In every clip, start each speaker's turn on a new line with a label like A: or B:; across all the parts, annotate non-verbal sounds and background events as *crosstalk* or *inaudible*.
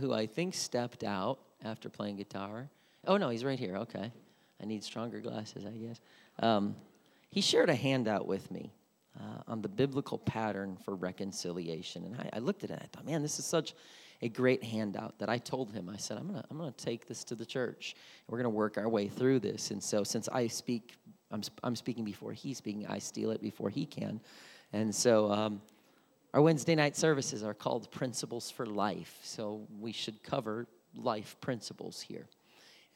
A: who I think stepped out after playing guitar. Oh, no, he's right here. Okay. I need stronger glasses, I guess. Um, he shared a handout with me uh, on the biblical pattern for reconciliation. And I, I looked at it and I thought, man, this is such a great handout that I told him. I said, I'm going to I'm gonna take this to the church. We're going to work our way through this. And so, since I speak, I'm, I'm speaking before he's speaking, I steal it before he can. And so, um, our Wednesday night services are called Principles for Life. So, we should cover life principles here.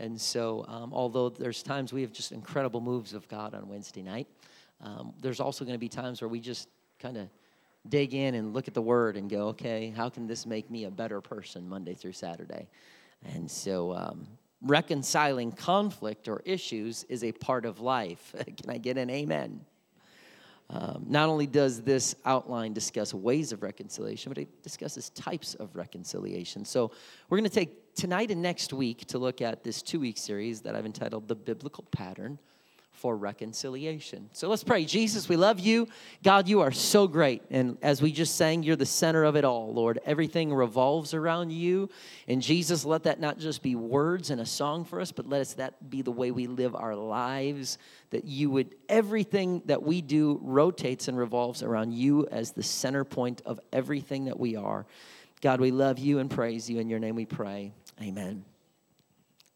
A: And so, um, although there's times we have just incredible moves of God on Wednesday night, um, there's also going to be times where we just kind of dig in and look at the word and go, okay, how can this make me a better person Monday through Saturday? And so, um, reconciling conflict or issues is a part of life. *laughs* can I get an amen? Um, not only does this outline discuss ways of reconciliation, but it discusses types of reconciliation. So, we're going to take tonight and next week to look at this two week series that I've entitled The Biblical Pattern for reconciliation. So let's pray. Jesus, we love you. God, you are so great. And as we just sang, you're the center of it all, Lord. Everything revolves around you. And Jesus, let that not just be words and a song for us, but let us that be the way we live our lives. That you would, everything that we do rotates and revolves around you as the center point of everything that we are. God, we love you and praise you. In your name we pray. Amen.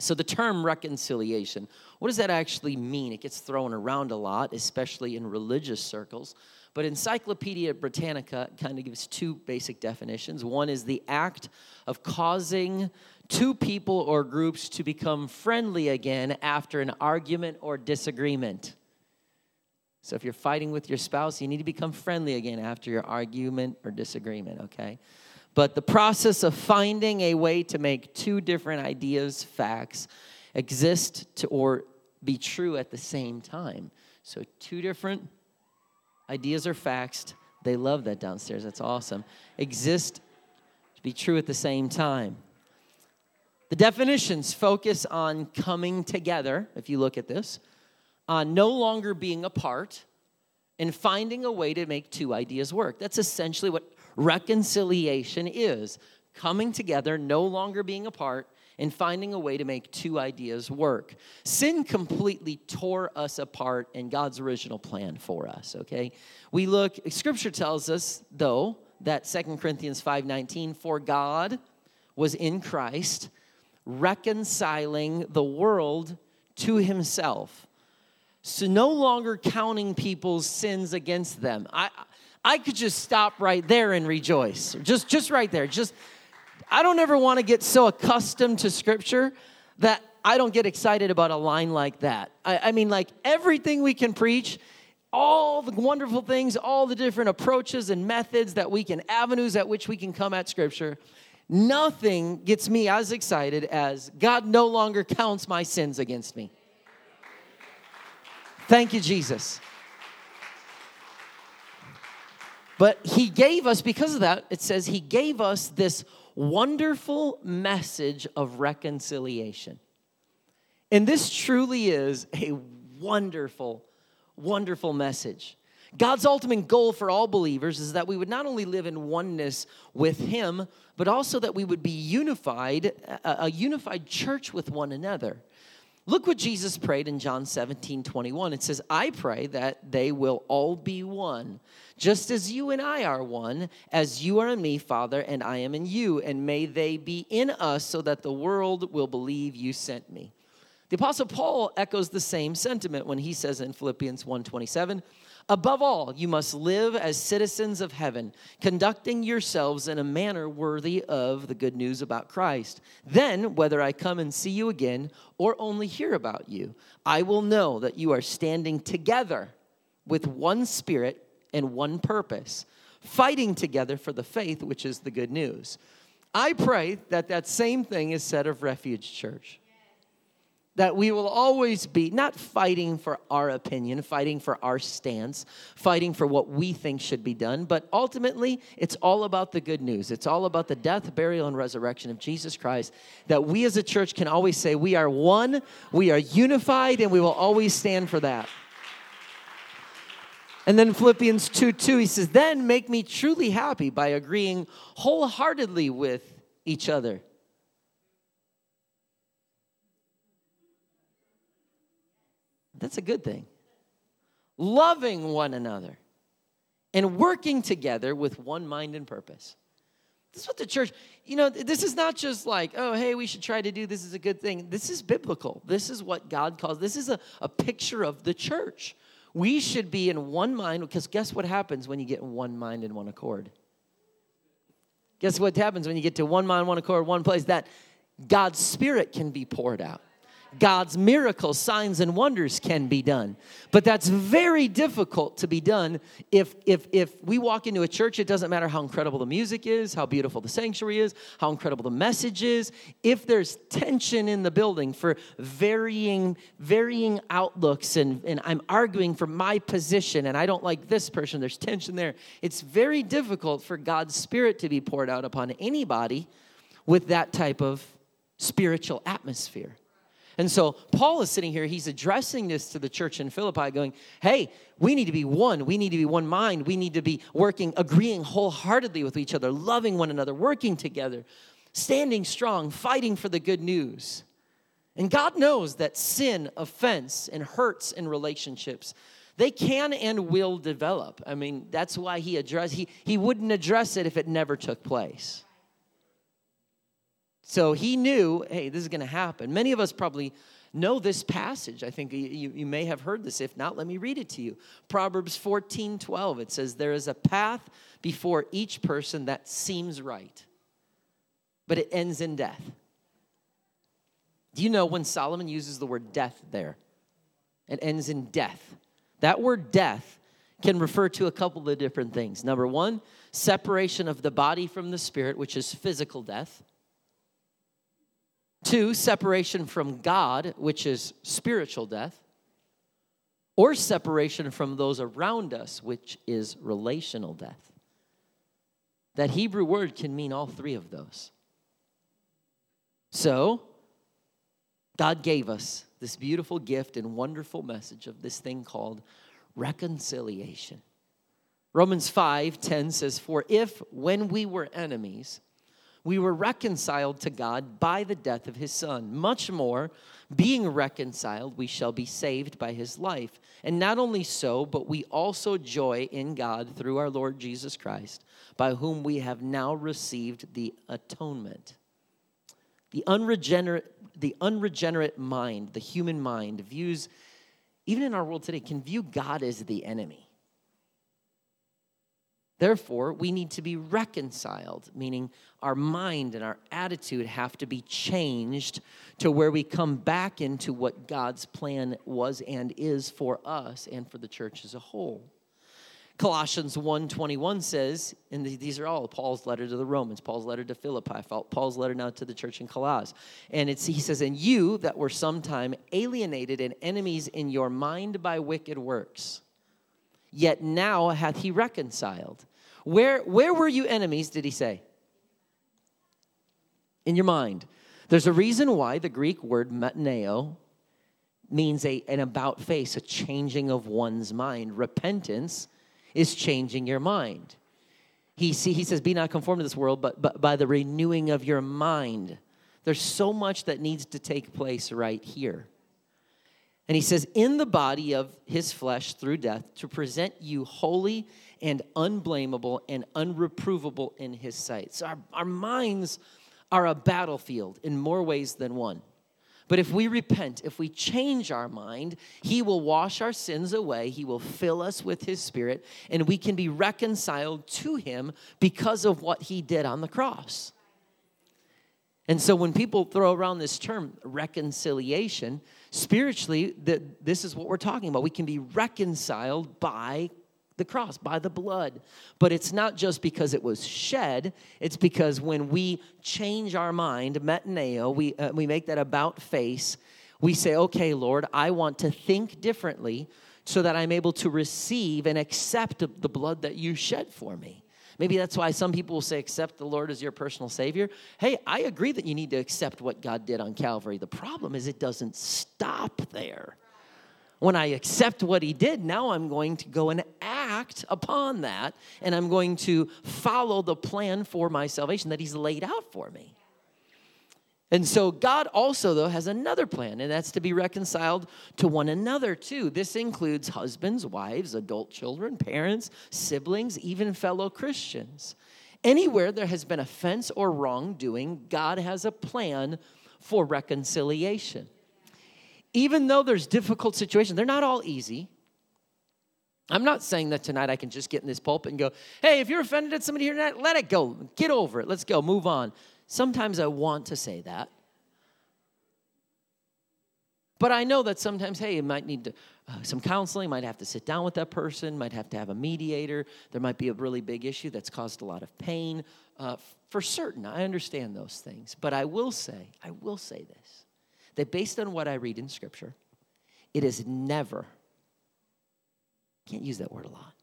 A: So, the term reconciliation, what does that actually mean? It gets thrown around a lot, especially in religious circles. But Encyclopedia Britannica kind of gives two basic definitions. One is the act of causing two people or groups to become friendly again after an argument or disagreement. So, if you're fighting with your spouse, you need to become friendly again after your argument or disagreement, okay? But the process of finding a way to make two different ideas, facts, exist to, or be true at the same time. So, two different ideas or facts, they love that downstairs. That's awesome. Exist to be true at the same time. The definitions focus on coming together, if you look at this, on no longer being apart, and finding a way to make two ideas work. That's essentially what reconciliation is coming together, no longer being apart, and finding a way to make two ideas work. Sin completely tore us apart in God's original plan for us, okay? We look, scripture tells us, though, that Second Corinthians 5:19, for God was in Christ reconciling the world to himself. So no longer counting people's sins against them. I I could just stop right there and rejoice. Just, just right there. Just, I don't ever want to get so accustomed to scripture that I don't get excited about a line like that. I, I mean, like everything we can preach, all the wonderful things, all the different approaches and methods that we can, avenues at which we can come at scripture, nothing gets me as excited as God no longer counts my sins against me. Thank you, Jesus. But he gave us, because of that, it says he gave us this wonderful message of reconciliation. And this truly is a wonderful, wonderful message. God's ultimate goal for all believers is that we would not only live in oneness with Him, but also that we would be unified, a, unified church with one another. Look what Jesus prayed in John 17 21. It says, I pray that they will all be one, just as you and I are one, as you are in me, Father, and I am in you, and may they be in us so that the world will believe you sent me. The apostle Paul echoes the same sentiment when he says in Philippians 1:27, Above all, you must live as citizens of heaven, conducting yourselves in a manner worthy of the good news about Christ. Then, whether I come and see you again or only hear about you, I will know that you are standing together with one spirit and one purpose, fighting together for the faith, which is the good news. I pray that that same thing is said of Refuge Church that we will always be not fighting for our opinion, fighting for our stance, fighting for what we think should be done, but ultimately it's all about the good news. It's all about the death, burial, and resurrection of Jesus Christ. That we as a church can always say we are one, we are unified, and we will always stand for that. And then Philippians 2 2, he says, Then make me truly happy by agreeing wholeheartedly with each other That's a good thing. Loving one another and working together with one mind and purpose. This is what the church, you know, this is not just like, oh, hey, we should try to do this is a good thing. This is biblical. This is what God calls, this is a, a picture of the church. We should be in one mind because guess what happens when you get in one mind and one accord? Guess what happens when you get to one mind, one accord, one place? That God's Spirit can be poured out. God's miracles, signs, and wonders can be done. But that's very difficult to be done if, if, if we walk into a church, it doesn't matter how incredible the music is, how beautiful the sanctuary is, how incredible the message is. If there's tension in the building for varying, varying outlooks, and, and I'm arguing for my position, and I don't like this person, there's tension there, it's very difficult for God's Spirit to be poured out upon anybody with that type of spiritual atmosphere. And so Paul is sitting here, he's addressing this to the church in Philippi, going, Hey, we need to be one. We need to be one mind. We need to be working, agreeing wholeheartedly with each other, loving one another, working together, standing strong, fighting for the good news. And God knows that sin, offense, and hurts in relationships, they can and will develop. I mean, that's why he addressed, he, he wouldn't address it if it never took place. So he knew, hey, this is going to happen. Many of us probably know this passage. I think you, you may have heard this. If not, let me read it to you. Proverbs 14 12. It says, There is a path before each person that seems right, but it ends in death. Do you know when Solomon uses the word death there? It ends in death. That word death can refer to a couple of different things. Number one, separation of the body from the spirit, which is physical death. Two, separation from God, which is spiritual death. Or separation from those around us, which is relational death. That Hebrew word can mean all three of those. So, God gave us this beautiful gift and wonderful message of this thing called reconciliation. Romans 5 10 says, For if when we were enemies, we were reconciled to God by the death of his son. Much more, being reconciled, we shall be saved by his life. And not only so, but we also joy in God through our Lord Jesus Christ, by whom we have now received the atonement. The unregenerate, the unregenerate mind, the human mind, views, even in our world today, can view God as the enemy. Therefore, we need to be reconciled, meaning our mind and our attitude have to be changed to where we come back into what God's plan was and is for us and for the church as a whole. Colossians 1:21 says, and these are all Paul's letter to the Romans, Paul's letter to Philippi, Paul's letter now to the church in Colossus. And it's, he says, And you that were sometime alienated and enemies in your mind by wicked works, yet now hath he reconciled where, where were you enemies, did he say? In your mind. There's a reason why the Greek word metanoeo means a, an about face, a changing of one's mind. Repentance is changing your mind. He, see, he says, Be not conformed to this world, but, but by the renewing of your mind. There's so much that needs to take place right here. And he says, In the body of his flesh through death, to present you holy and unblameable and unreprovable in his sight. So our, our minds are a battlefield in more ways than one. But if we repent, if we change our mind, He will wash our sins away. He will fill us with His Spirit, and we can be reconciled to Him because of what He did on the cross. And so when people throw around this term reconciliation, spiritually, this is what we're talking about. We can be reconciled by the cross, by the blood. But it's not just because it was shed, it's because when we change our mind, metanoeo, we, uh, we make that about face, we say, okay, Lord, I want to think differently so that I'm able to receive and accept the blood that you shed for me. Maybe that's why some people will say, accept the Lord as your personal Savior. Hey, I agree that you need to accept what God did on Calvary. The problem is, it doesn't stop there. When I accept what He did, now I'm going to go and act upon that, and I'm going to follow the plan for my salvation that He's laid out for me. And so God also, though, has another plan, and that's to be reconciled to one another, too. This includes husbands, wives, adult children, parents, siblings, even fellow Christians. Anywhere there has been offense or wrongdoing, God has a plan for reconciliation. Even though there's difficult situations, they're not all easy. I'm not saying that tonight I can just get in this pulpit and go, hey, if you're offended at somebody here tonight, let it go. Get over it. Let's go. Move on. Sometimes I want to say that. But I know that sometimes, hey, you might need to, uh, some counseling, might have to sit down with that person, might have to have a mediator. There might be a really big issue that's caused a lot of pain. Uh, for certain, I understand those things. But I will say, I will say this that based on what I read in Scripture, it is never, can't use that word a lot,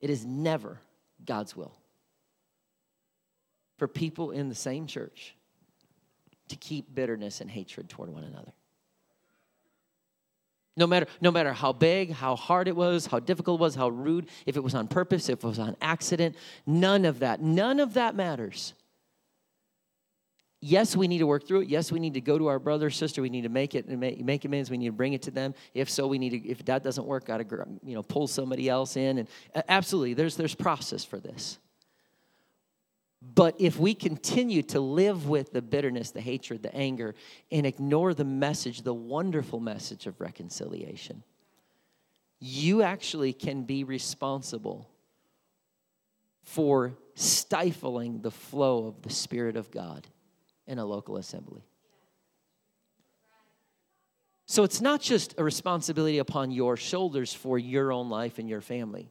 A: it is never God's will for people in the same church to keep bitterness and hatred toward one another. No matter, no matter how big, how hard it was, how difficult it was, how rude, if it was on purpose, if it was on accident, none of that, none of that matters. Yes, we need to work through it. Yes, we need to go to our brother or sister. We need to make it and make, make amends. We need to bring it to them. If so, we need to. If that doesn't work, got to you know pull somebody else in. And absolutely, there's there's process for this. But if we continue to live with the bitterness, the hatred, the anger, and ignore the message, the wonderful message of reconciliation, you actually can be responsible for stifling the flow of the Spirit of God in a local assembly. So it's not just a responsibility upon your shoulders for your own life and your family,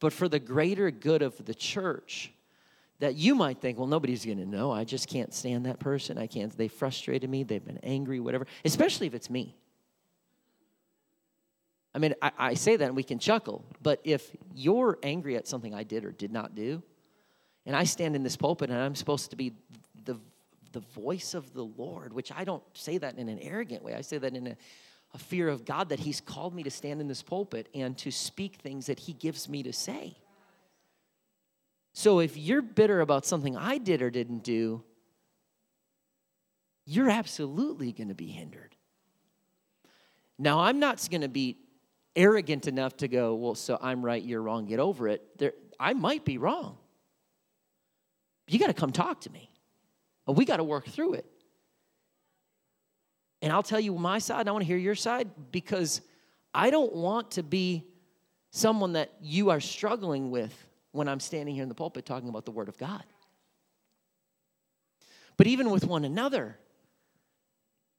A: but for the greater good of the church that you might think, well, nobody's going to know. I just can't stand that person. I can't. They frustrated me. They've been angry, whatever, especially if it's me. I mean, I, I, say that and we can chuckle, but if you're angry at something I did or did not do, and I stand in this pulpit and I'm supposed to be the, voice of the Lord, which I don't say that in an arrogant way, I say that in a, a fear of God that He's called me to stand in this pulpit and to speak things that He gives me to say. So if you're bitter about something I did or didn't do, you're absolutely going to be hindered. Now, I'm not going to be arrogant enough to go, well, so I'm right, you're wrong, get over it. There, I might be wrong. You got to come talk to me. We got to work through it. And I'll tell you my side, I want to hear your side because I don't want to be someone that you are struggling with when I'm standing here in the pulpit talking about the Word of God. But even with one another,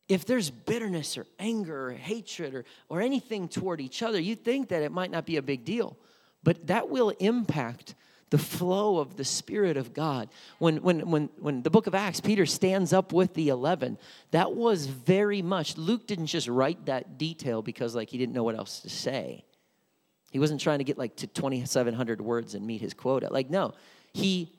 A: if there's bitterness or anger or hatred or, or anything toward each other, you think that it might not be a big deal, but that will impact the flow of the Spirit of God. When, when, when, when the book of Acts, Peter stands up with the 11, that was very much, Luke didn't just write that detail because like he didn't know what else to say. He wasn't trying to get like to 2,700 words and meet his quota. Like, no, he,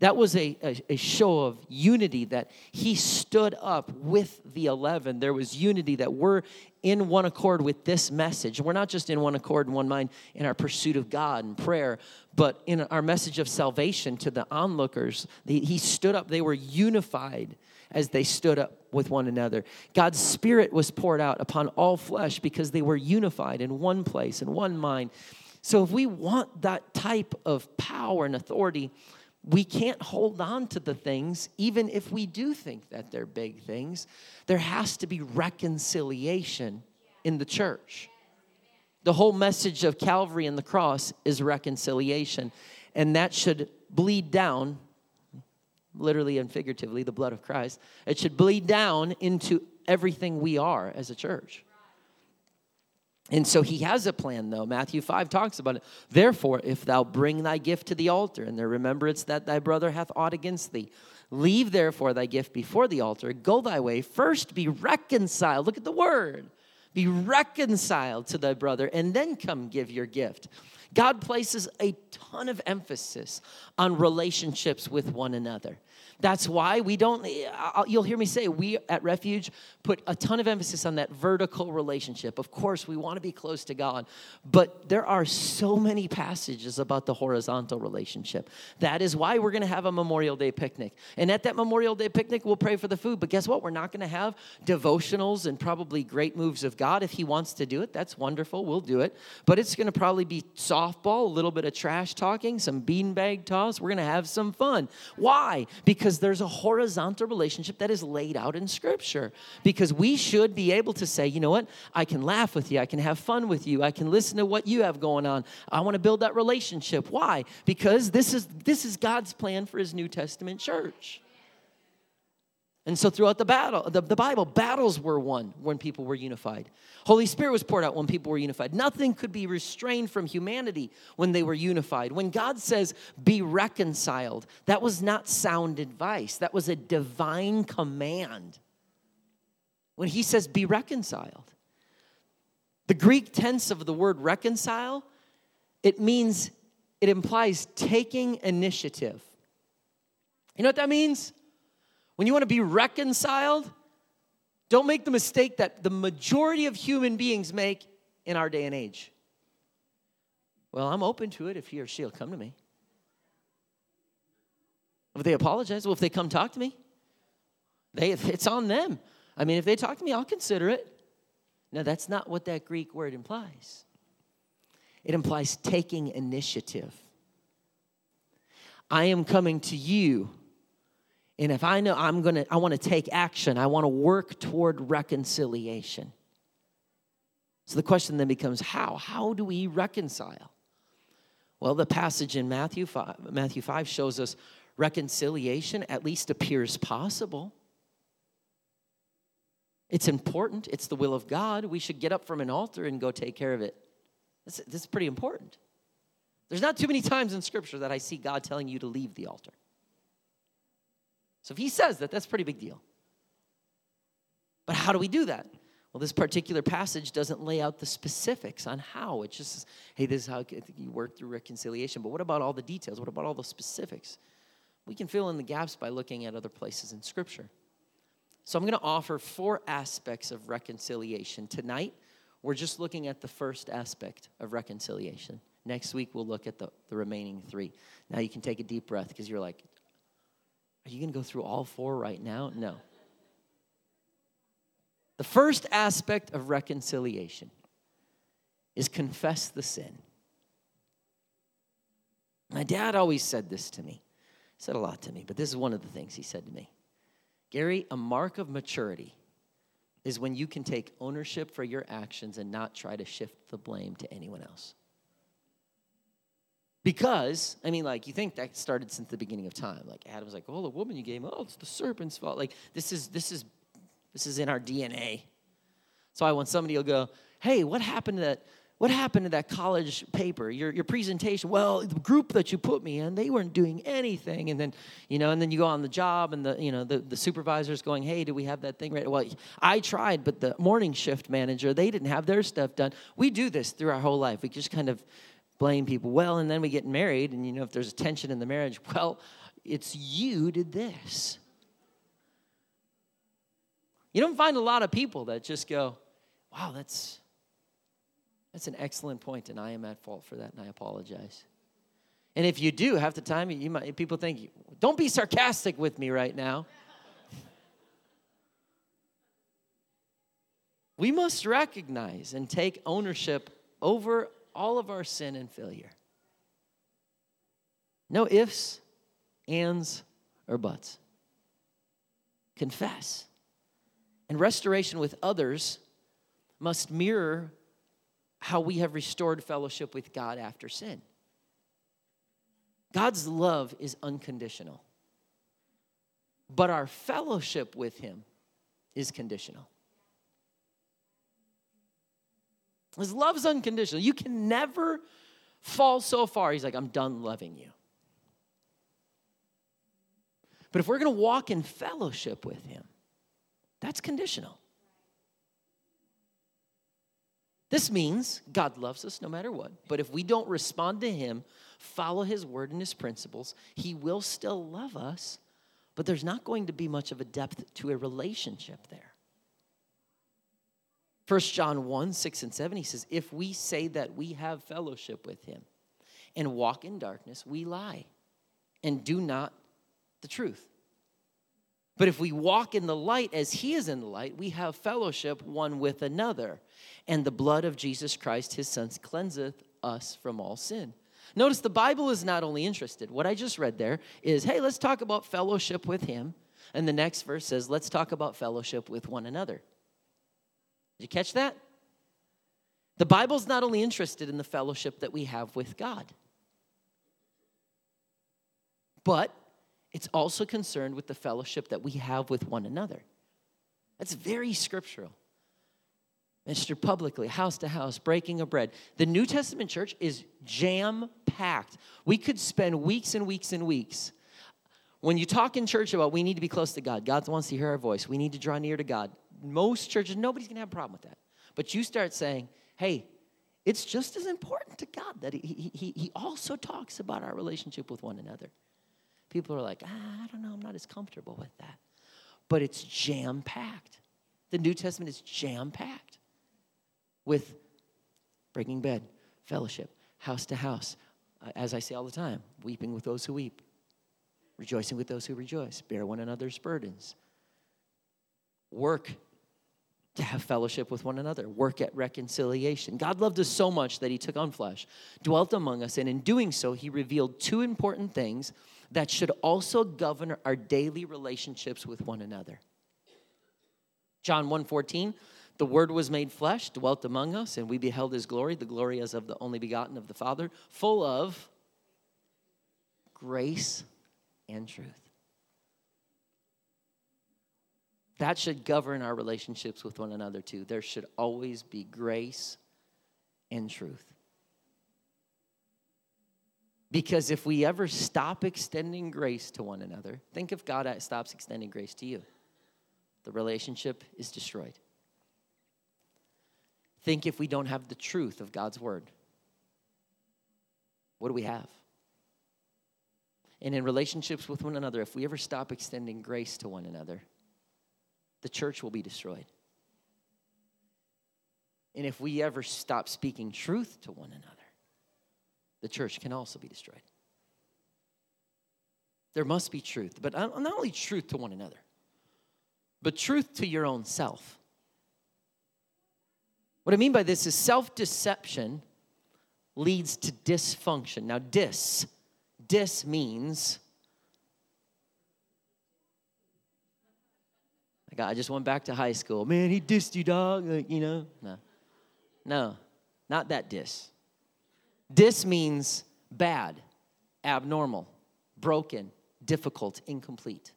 A: that was a, a, a, show of unity that he stood up with the 11. There was unity that we're in one accord with this message. We're not just in one accord and one mind in our pursuit of God and prayer, but in our message of salvation to the onlookers. he stood up, they were unified as they stood up with one another. God's Spirit was poured out upon all flesh because they were unified in one place, in one mind. So, if we want that type of power and authority, we can't hold on to the things, even if we do think that they're big things. There has to be reconciliation in the church. The whole message of Calvary and the cross is reconciliation, and that should bleed down literally and figuratively, the blood of Christ. It should bleed down into everything we are as a church. And so he has a plan, though. Matthew 5 talks about it. Therefore, if thou bring thy gift to the altar, and there remembrance that thy brother hath aught against thee, leave therefore thy gift before the altar, go thy way, first be reconciled. Look at the word. Be reconciled to thy brother, and then come give your gift. God places a ton of emphasis on relationships with one another That's why we don't, you'll hear me say, we at Refuge put a ton of emphasis on that vertical relationship. Of course, we want to be close to God, but there are so many passages about the horizontal relationship. That is why we're going to have a Memorial Day picnic. And at that Memorial Day picnic, we'll pray for the food. But guess what? We're not going to have devotionals and probably great moves of God. If He wants to do it, that's wonderful. We'll do it. But it's going to probably be softball, a little bit of trash talking, some beanbag toss. We're going to have some fun. Why? Because because there's a horizontal relationship that is laid out in Scripture. Because we should be able to say, you know what, I can laugh with you, I can have fun with you, I can listen to what you have going on. I want to build that relationship. Why? Because this is this is God's plan for His New Testament church. And so throughout the battle, the, the Bible, battles were won when people were unified. Holy Spirit was poured out when people were unified. Nothing could be restrained from humanity when they were unified. When God says, be reconciled, that was not sound advice, that was a divine command. When he says, be reconciled, the Greek tense of the word reconcile, it means, it implies taking initiative. You know what that means? When you want to be reconciled, don't make the mistake that the majority of human beings make in our day and age. Well, I'm open to it if he or she will come to me. If they apologize, well, if they come talk to me, they, it's on them. I mean, if they talk to me, I'll consider it. No, that's not what that Greek word implies. It implies taking initiative. I am coming to you and if I know I'm going to, I want to take action, I want to work toward reconciliation. So the question then becomes how? How do we reconcile? Well, the passage in Matthew 5, Matthew 5 shows us reconciliation at least appears possible. It's important, it's the will of God. We should get up from an altar and go take care of it. This, this is pretty important. There's not too many times in Scripture that I see God telling you to leave the altar. So if he says that, that's a pretty big deal. But how do we do that? Well, this particular passage doesn't lay out the specifics on how. It just says, hey, this is how you work through reconciliation. But what about all the details? What about all the specifics? We can fill in the gaps by looking at other places in Scripture. So I'm going to offer four aspects of reconciliation. Tonight, we're just looking at the first aspect of reconciliation. Next week, we'll look at the, the remaining three. Now you can take a deep breath because you're like, are you going to go through all four right now? No. The first aspect of reconciliation is confess the sin. My dad always said this to me. He said a lot to me, but this is one of the things he said to me. Gary, a mark of maturity is when you can take ownership for your actions and not try to shift the blame to anyone else. Because, I mean, like, you think that started since the beginning of time. Like, Adam's like, oh, the woman you gave, oh, it's the serpent's fault. Like, this is, this is, this is in our DNA. So I want somebody to go, hey, what happened to that, what happened to that college paper, your, your presentation? Well, the group that you put me in, they weren't doing anything. And then, you know, and then you go on the job and the, you know, the, the supervisor's going, hey, do we have that thing ready? Well, I tried, but the morning shift manager, they didn't have their stuff done. We do this through our whole life. We just kind of blame people. Well, and then we get married, and you know, if there's a tension in the marriage, *laughs* well, it's you did this. You don't find a lot of people that just go, wow, that's that's an excellent point, and I am at fault for that, and I apologize. And if you do, half the time you might people think, don't be sarcastic with me right now. we must recognize and take ownership over all of our sin and failure. No ifs, ands, or buts. Confess. And restoration with others must mirror how we have restored fellowship with God after sin. God's love is unconditional, but our fellowship with Him is conditional. His love is unconditional. You can never fall so far. He's like, I'm done loving you. But if we're going to walk in fellowship with Him, that's conditional. This means God loves us no matter what. But if we don't respond to Him, follow His word and His principles, He will still love us, but there's not going to be much of a depth to a relationship there. 1 John 1 6 and 7, he says, If we say that we have fellowship with him and walk in darkness, we lie and do not the truth. But if we walk in the light as he is in the light, we have fellowship one with another. And the blood of Jesus Christ, his son, cleanseth us from all sin. Notice the Bible is not only interested. What I just read there is, hey, let's talk about fellowship with him. And the next verse says, let's talk about fellowship with one another. Did you catch that? The Bible's not only interested in the fellowship that we have with God, but it's also concerned with the fellowship that we have with one another. That's very scriptural. Ministered publicly, house to house, breaking of bread. The New Testament church is jam packed. We could spend weeks and weeks and weeks. When you talk in church about we need to be close to God, God wants to hear our voice, we need to draw near to God most churches, nobody's gonna have a problem with that. But you start saying, hey, it's just as important to God that he, he, he also talks about our relationship with one another. People are like, ah, I don't know, I'm not as comfortable with that. But it's jam packed. The New Testament is jam packed with breaking bed, fellowship, house to house. As I say all the time, weeping with those who weep, rejoicing with those who rejoice, bear one another's burdens, work to have fellowship with one another, work at reconciliation. God loved us so much that he took on flesh, dwelt among us, and in doing so, he revealed two important things that should also govern our daily relationships with one another. John 1:14, the word was made flesh, dwelt among us, and we beheld his glory, the glory as of the only begotten of the Father, full of grace and truth. That should govern our relationships with one another too. There should always be grace and truth. Because if we ever stop extending grace to one another, think if God stops extending grace to you, the relationship is destroyed. Think if we don't have the truth of God's word, what do we have? And in relationships with one another, if we ever stop extending grace to one another, the church will be destroyed. And if we ever stop speaking truth to one another, the church can also be destroyed. There must be truth, but not only truth to one another, but truth to your own self. What I mean by this is self deception leads to dysfunction. Now, dis, dis means I just went back to high school. Man, he dissed you, dog. Like, you know, no. No, not that diss. Diss means bad, abnormal, broken, difficult, incomplete.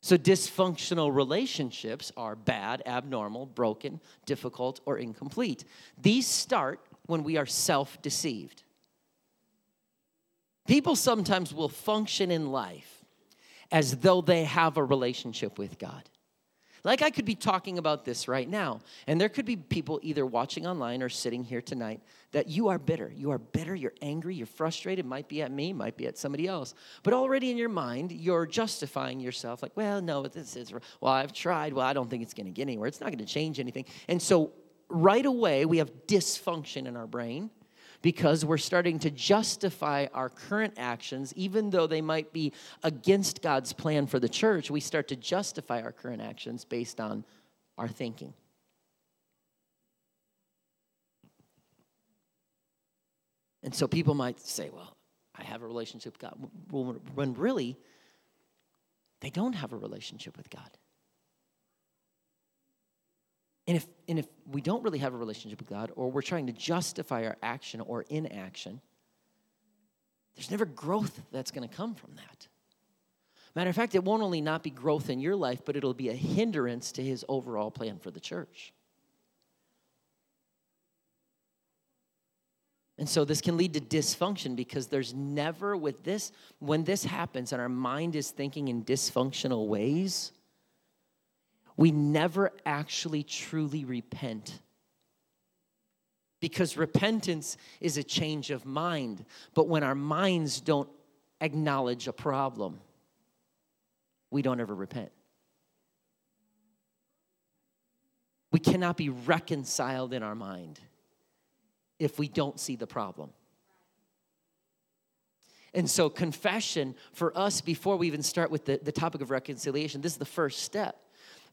A: So, dysfunctional relationships are bad, abnormal, broken, difficult, or incomplete. These start when we are self deceived. People sometimes will function in life as though they have a relationship with God. Like I could be talking about this right now, and there could be people either watching online or sitting here tonight that you are bitter. You are bitter, you're angry, you're frustrated, might be at me, might be at somebody else. But already in your mind, you're justifying yourself like, well, no, this is, well, I've tried, well, I don't think it's gonna get anywhere, it's not gonna change anything. And so right away, we have dysfunction in our brain because we're starting to justify our current actions, even though they might be against God's plan for the church. We start to justify our current actions based on our thinking. And so people might say, well, I have a relationship with God. When really, they don't have a relationship with God. And if, and if we don't really have a relationship with God, or we're trying to justify our action or inaction, there's never growth that's going to come from that. Matter of fact, it won't only not be growth in your life, but it'll be a hindrance to his overall plan for the church. And so this can lead to dysfunction because there's never, with this, when this happens and our mind is thinking in dysfunctional ways, we never actually truly repent. Because repentance is a change of mind, but when our minds don't acknowledge a problem, we don't ever repent. We cannot be reconciled in our mind if we don't see the problem. And so, confession for us, before we even start with the, the topic of reconciliation, this is the first step.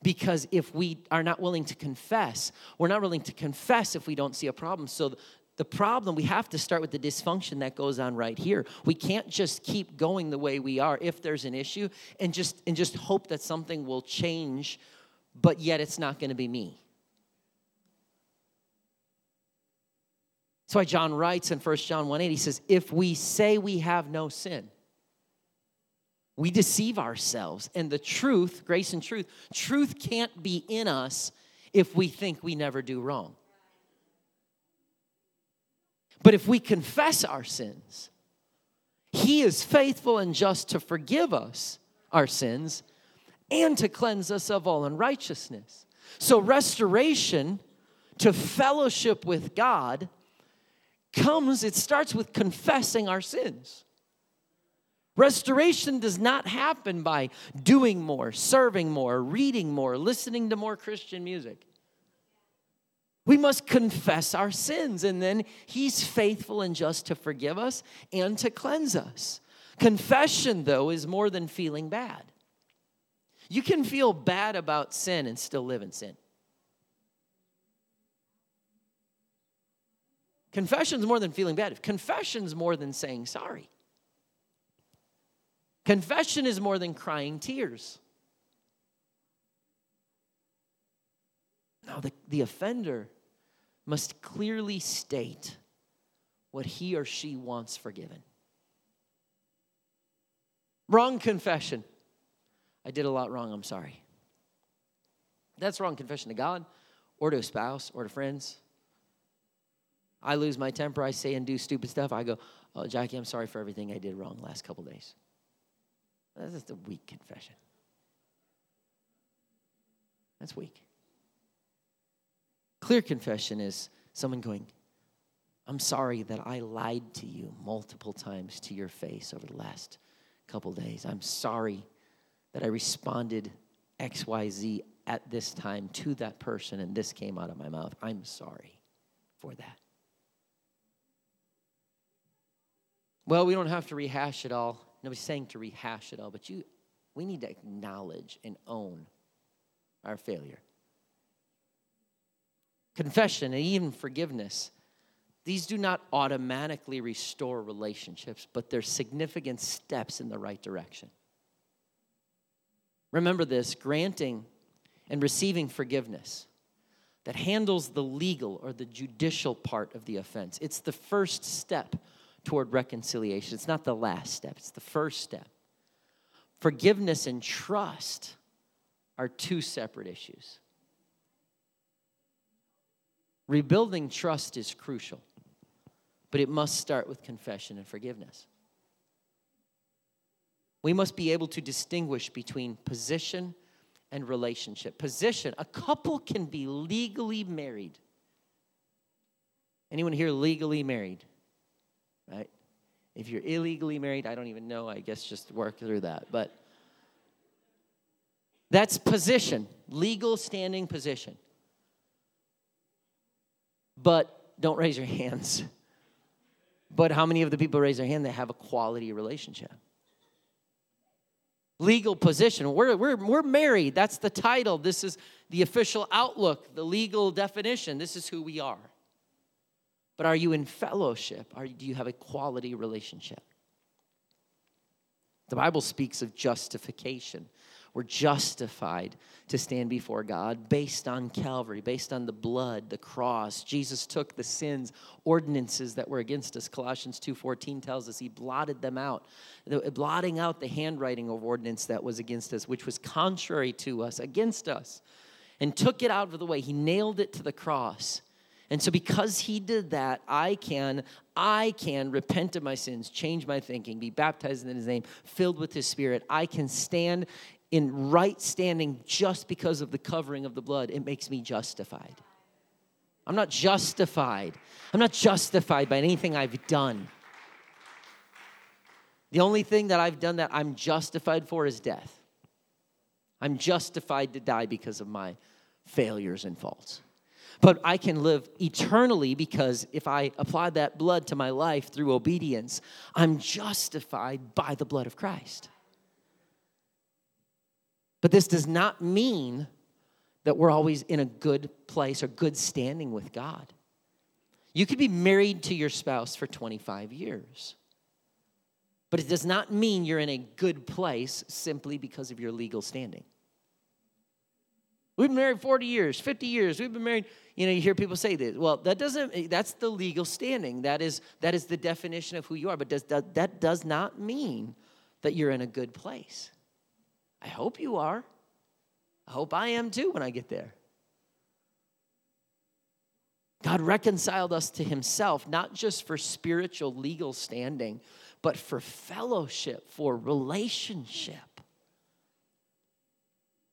A: Because if we are not willing to confess, we're not willing to confess if we don't see a problem. So, the problem, we have to start with the dysfunction that goes on right here. We can't just keep going the way we are if there's an issue and just and just hope that something will change, but yet it's not going to be me. That's why John writes in 1 John 1 8, he says, If we say we have no sin, we deceive ourselves. And the truth, grace and truth, truth can't be in us if we think we never do wrong. But if we confess our sins, He is faithful and just to forgive us our sins and to cleanse us of all unrighteousness. So, restoration to fellowship with God comes, it starts with confessing our sins. Restoration does not happen by doing more, serving more, reading more, listening to more Christian music. We must confess our sins, and then He's faithful and just to forgive us and to cleanse us. Confession, though, is more than feeling bad. You can feel bad about sin and still live in sin. Confession's more than feeling bad. Confession's more than saying sorry. Confession is more than crying tears. Now, the, the offender must clearly state what he or she wants forgiven. Wrong confession. I did a lot wrong, I'm sorry. That's wrong confession to God or to a spouse or to friends. I lose my temper, I say and do stupid stuff. I go, Oh, Jackie, I'm sorry for everything I did wrong last couple days. That's just a weak confession. That's weak. Clear confession is someone going, I'm sorry that I lied to you multiple times to your face over the last couple days. I'm sorry that I responded XYZ at this time to that person and this came out of my mouth. I'm sorry for that. Well, we don't have to rehash it all. Nobody's saying to rehash it all, but you we need to acknowledge and own our failure. Confession and even forgiveness, these do not automatically restore relationships, but they're significant steps in the right direction. Remember this granting and receiving forgiveness that handles the legal or the judicial part of the offense. It's the first step toward reconciliation. It's not the last step, it's the first step. Forgiveness and trust are two separate issues. Rebuilding trust is crucial, but it must start with confession and forgiveness. We must be able to distinguish between position and relationship. Position, a couple can be legally married. Anyone here legally married? Right? If you're illegally married, I don't even know. I guess just work through that. But that's position, legal standing position. But don't raise your hands. But how many of the people raise their hand that have a quality relationship? Legal position. We're, we're, we're married. That's the title. This is the official outlook, the legal definition. This is who we are. But are you in fellowship? Are, do you have a quality relationship? The Bible speaks of justification. We're justified to stand before God based on Calvary, based on the blood, the cross. Jesus took the sins, ordinances that were against us. Colossians 2:14 tells us he blotted them out, blotting out the handwriting of ordinance that was against us, which was contrary to us, against us, and took it out of the way. He nailed it to the cross. And so because he did that, I can I can repent of my sins, change my thinking, be baptized in his name, filled with his spirit. I can stand in right standing just because of the covering of the blood. It makes me justified. I'm not justified. I'm not justified by anything I've done. The only thing that I've done that I'm justified for is death. I'm justified to die because of my failures and faults. But I can live eternally because if I apply that blood to my life through obedience, I'm justified by the blood of Christ. But this does not mean that we're always in a good place or good standing with God. You could be married to your spouse for 25 years, but it does not mean you're in a good place simply because of your legal standing. We've been married 40 years, 50 years. We've been married, you know, you hear people say this. Well, that doesn't, eh, that's the legal standing. That is, that is the definition of who you are. But does, that, that does not mean that you're in a good place. I hope you are. I hope I am too when I get there. God reconciled us to himself, not just for spiritual legal standing, but for fellowship, for relationship.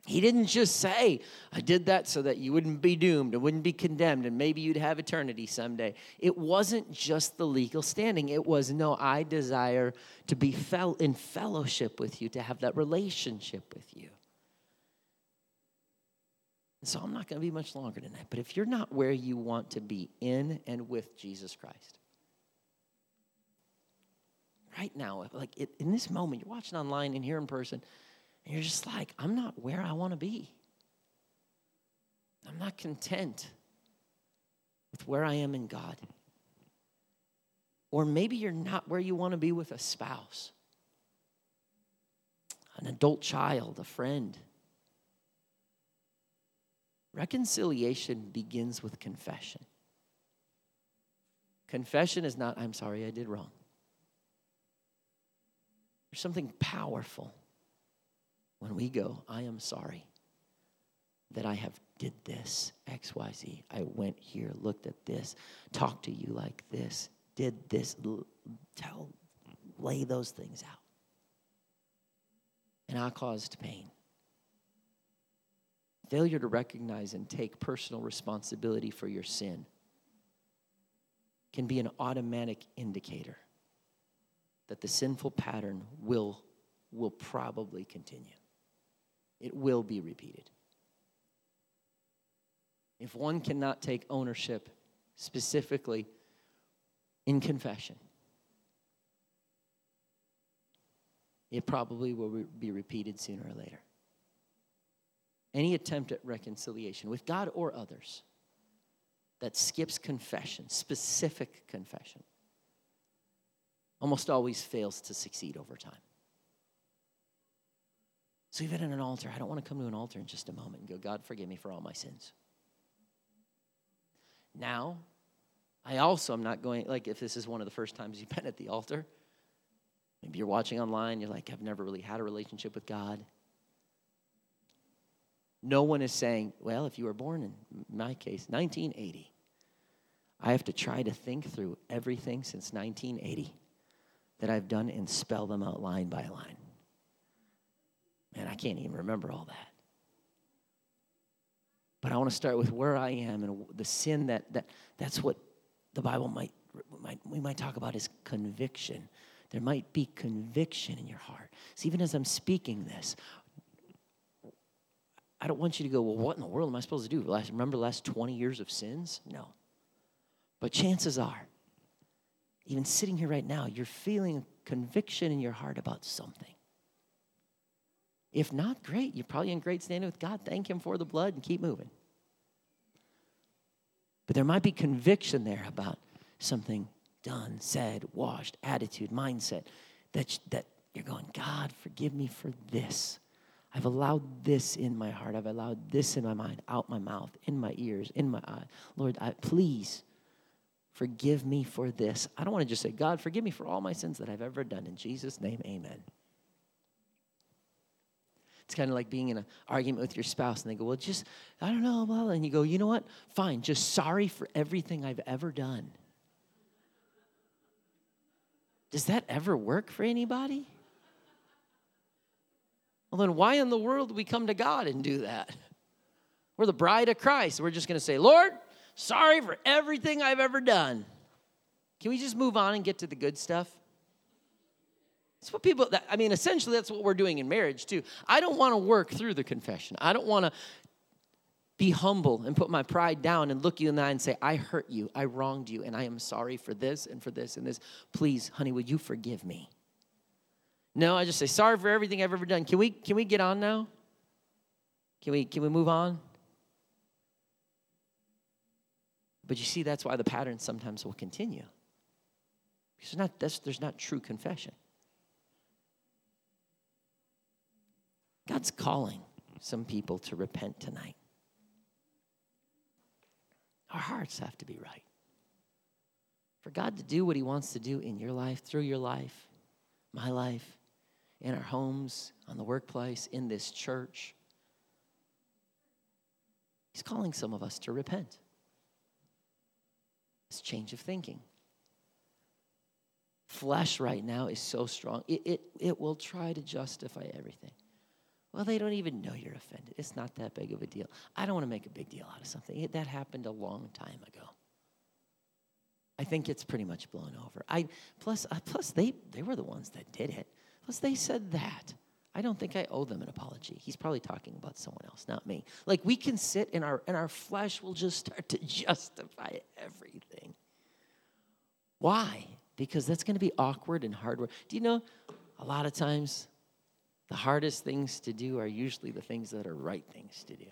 A: He didn't just say, I did that so that you wouldn't be doomed and wouldn't be condemned and maybe you'd have eternity someday. It wasn't just the legal standing. It was, no, I desire to be in fellowship with you, to have that relationship with you. And so I'm not going to be much longer tonight. But if you're not where you want to be in and with Jesus Christ, right now, like in this moment, you're watching online and here in person, and you're just like, I'm not where I want to be. I'm not content with where I am in God. Or maybe you're not where you want to be with a spouse, an adult child, a friend. Reconciliation begins with confession. Confession is not, I'm sorry, I did wrong. There's something powerful when we go, I am sorry that I have did this, XYZ. I went here, looked at this, talked to you like this, did this, tell, lay those things out. And I caused pain. Failure to recognize and take personal responsibility for your sin can be an automatic indicator that the sinful pattern will, will probably continue. It will be repeated. If one cannot take ownership specifically in confession, it probably will be repeated sooner or later any attempt at reconciliation with God or others that skips confession, specific confession, almost always fails to succeed over time. So, even at an altar, I don't want to come to an altar in just a moment and go, God, forgive me for all my sins. Now, I also am not going, like, if this is one of the first times you've *laughs* been at the altar, maybe you're watching online, you're like, I've never really had a relationship with God. No one is saying, well, if you were born in my case, 1980, I have to try to think through everything since 1980 that I've done and spell them out line by line. Man, I can't even remember all that. But I want to start with where I am and the sin that, that that's what the Bible might, might we might talk about is conviction. There might be conviction in your heart. So even as I'm speaking this, I don't want you to go, well, what in the world am I supposed to do? Remember the last 20 years of sins? No. But chances are, even sitting here right now, you're feeling conviction in your heart about something. If not, great. You're probably in great standing with God. Thank Him for the blood and keep moving. But there might be conviction there about something done, said, washed, attitude, mindset that, that you're going, God, forgive me for this. I've allowed this in my heart. I've allowed this in my mind, out my mouth, in my ears, in my eye. Lord, I, please forgive me for this. I don't want to just say, God, forgive me for all my sins that I've ever done. In Jesus' name, amen. It's kind of like being in an argument with your spouse and they go, Well, just, I don't know, well, and you go, You know what? Fine, just sorry for everything I've ever done. Does that ever work for anybody? Well, then why in the world do we come to God and do that? We're the bride of Christ. We're just going to say, Lord, sorry for everything I've ever done. Can we just move on and get to the good stuff? It's what people, I mean, essentially, that's what we're doing in marriage too. I don't want to work through the confession. I don't want to be humble and put my pride down and look you in the eye and say, I hurt you, I wronged you, and I am sorry for this and for this and this. Please, honey, would you forgive me? No, I just say, sorry for everything I've ever done. Can we, can we get on now? Can we, can we move on? But you see, that's why the pattern sometimes will continue. Because not, there's not true confession. God's calling some people to repent tonight. Our hearts have to be right. For God to do what He wants to do in your life, through your life, my life, in our homes, on the workplace, in this church, He's calling some of us to repent. It's change of thinking. Flesh right now is so strong, it, it, it will try to justify everything. Well, they don't even know you're offended. It's not that big of a deal. I don't want to make a big deal out of something. That happened a long time ago. I think it's pretty much blown over. I plus uh, plus they they were the ones that did it. Plus they said that. I don't think I owe them an apology. He's probably talking about someone else, not me. Like we can sit in our and our flesh will just start to *laughs* justify everything. Why? Because that's going to be awkward and hard work. Do you know a lot of times the hardest things to do are usually the things that are right things to do.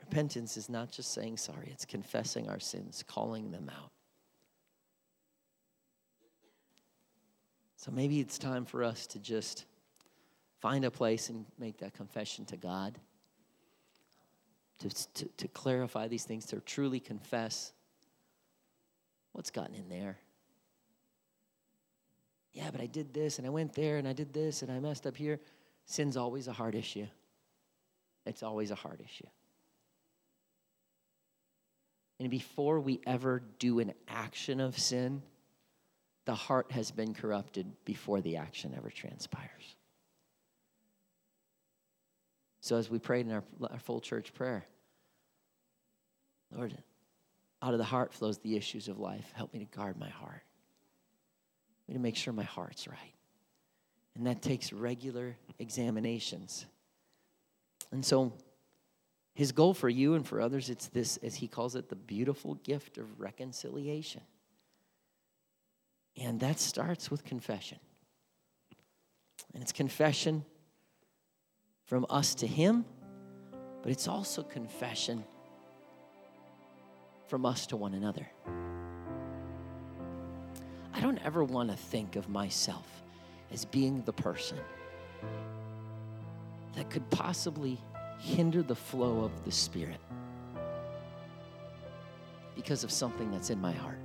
A: Repentance is not just saying sorry, it's confessing our sins, calling them out. So maybe it's time for us to just find a place and make that confession to God, to, to, to clarify these things, to truly confess what's gotten in there yeah, but I did this and I went there and I did this and I messed up here. Sin's always a hard issue. It's always a hard issue. And before we ever do an action of sin, the heart has been corrupted before the action ever transpires. So, as we prayed in our, our full church prayer, Lord, out of the heart flows the issues of life. Help me to guard my heart me to make sure my heart's right. And that takes regular examinations. And so, his goal for you and for others, it's this, as he calls it, the beautiful gift of reconciliation. And that starts with confession. And it's confession from us to him, but it's also confession from us to one another. I don't ever want to think of myself as being the person that could possibly hinder the flow of the Spirit because of something that's in my heart.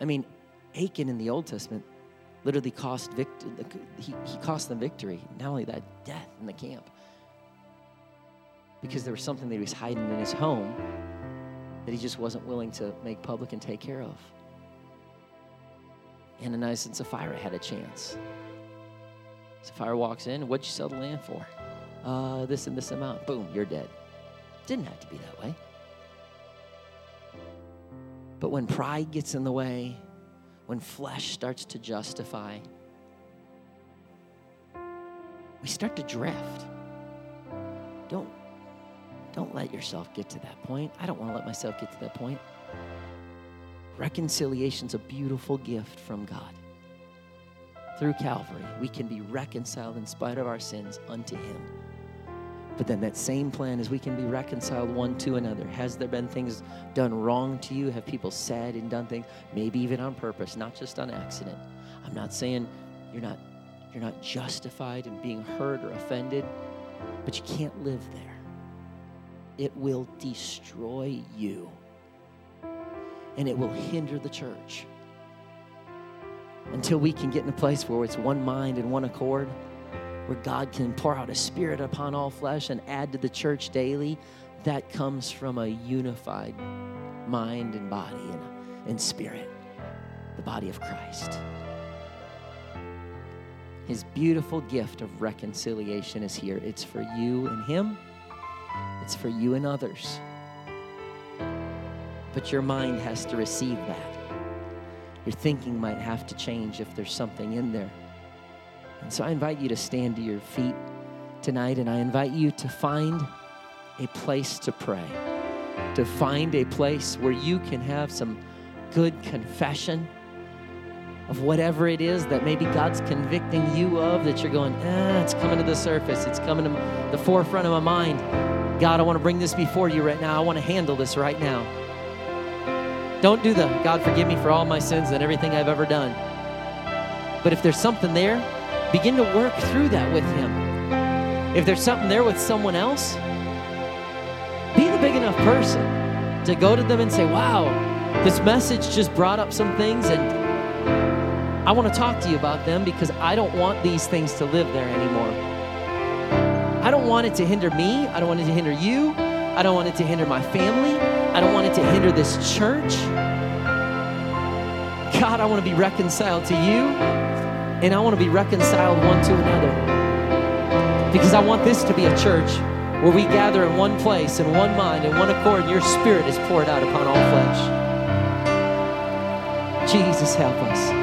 A: I mean, Achan in the Old Testament literally cost vict- he, he cost them victory. Not only that, death in the camp. Because there was something that he was hiding in his home that he just wasn't willing to make public and take care of. Ananias and Sapphira had a chance. Sapphira walks in, what'd you sell the land for? Uh, this and this amount. Boom, you're dead. Didn't have to be that way. But when pride gets in the way, when flesh starts to justify, we start to drift. Don't don't let yourself get to that point. I don't want to let myself get to that point. Reconciliation's a beautiful gift from God. Through Calvary, we can be reconciled in spite of our sins unto Him. But then that same plan is we can be reconciled one to another. Has there been things done wrong to you? Have people said and done things, maybe even on purpose, not just on accident? I'm not saying you're not you're not justified in being hurt or offended, but you can't live there it will destroy you and it will hinder the church. Until we can get in a place where it's one mind and one accord, where God can pour out a spirit upon all flesh and add to the church daily, that comes from a unified mind and body and, and spirit, the body of Christ. His beautiful gift of reconciliation is here. It's for you and Him it's for you and others. but your mind has to receive that. Your thinking might have to change if there's something in there. And so I invite you to stand to your feet tonight and I invite you to find a place to pray, to find a place where you can have some good confession of whatever it is that maybe God's convicting you of that you're going, ah, it's coming to the surface, it's coming to the forefront of my mind. God, I want to bring this before you right now. I want to handle this right now. Don't do the God forgive me for all my sins and everything I've ever done. But if there's something there, begin to work through that with Him. If there's something there with someone else, be the big enough person to go to them and say, Wow, this message just brought up some things and I want to talk to you about them because I don't want these things to live there anymore. I don't want it to hinder me. I don't want it to hinder you. I don't want it to hinder my family. I don't want it to hinder this church. God, I want to be reconciled to you, and I want to be reconciled one to another. Because I want this to be a church where we gather in one place, in one mind, in one accord, and your spirit is poured out upon all flesh. Jesus, help us.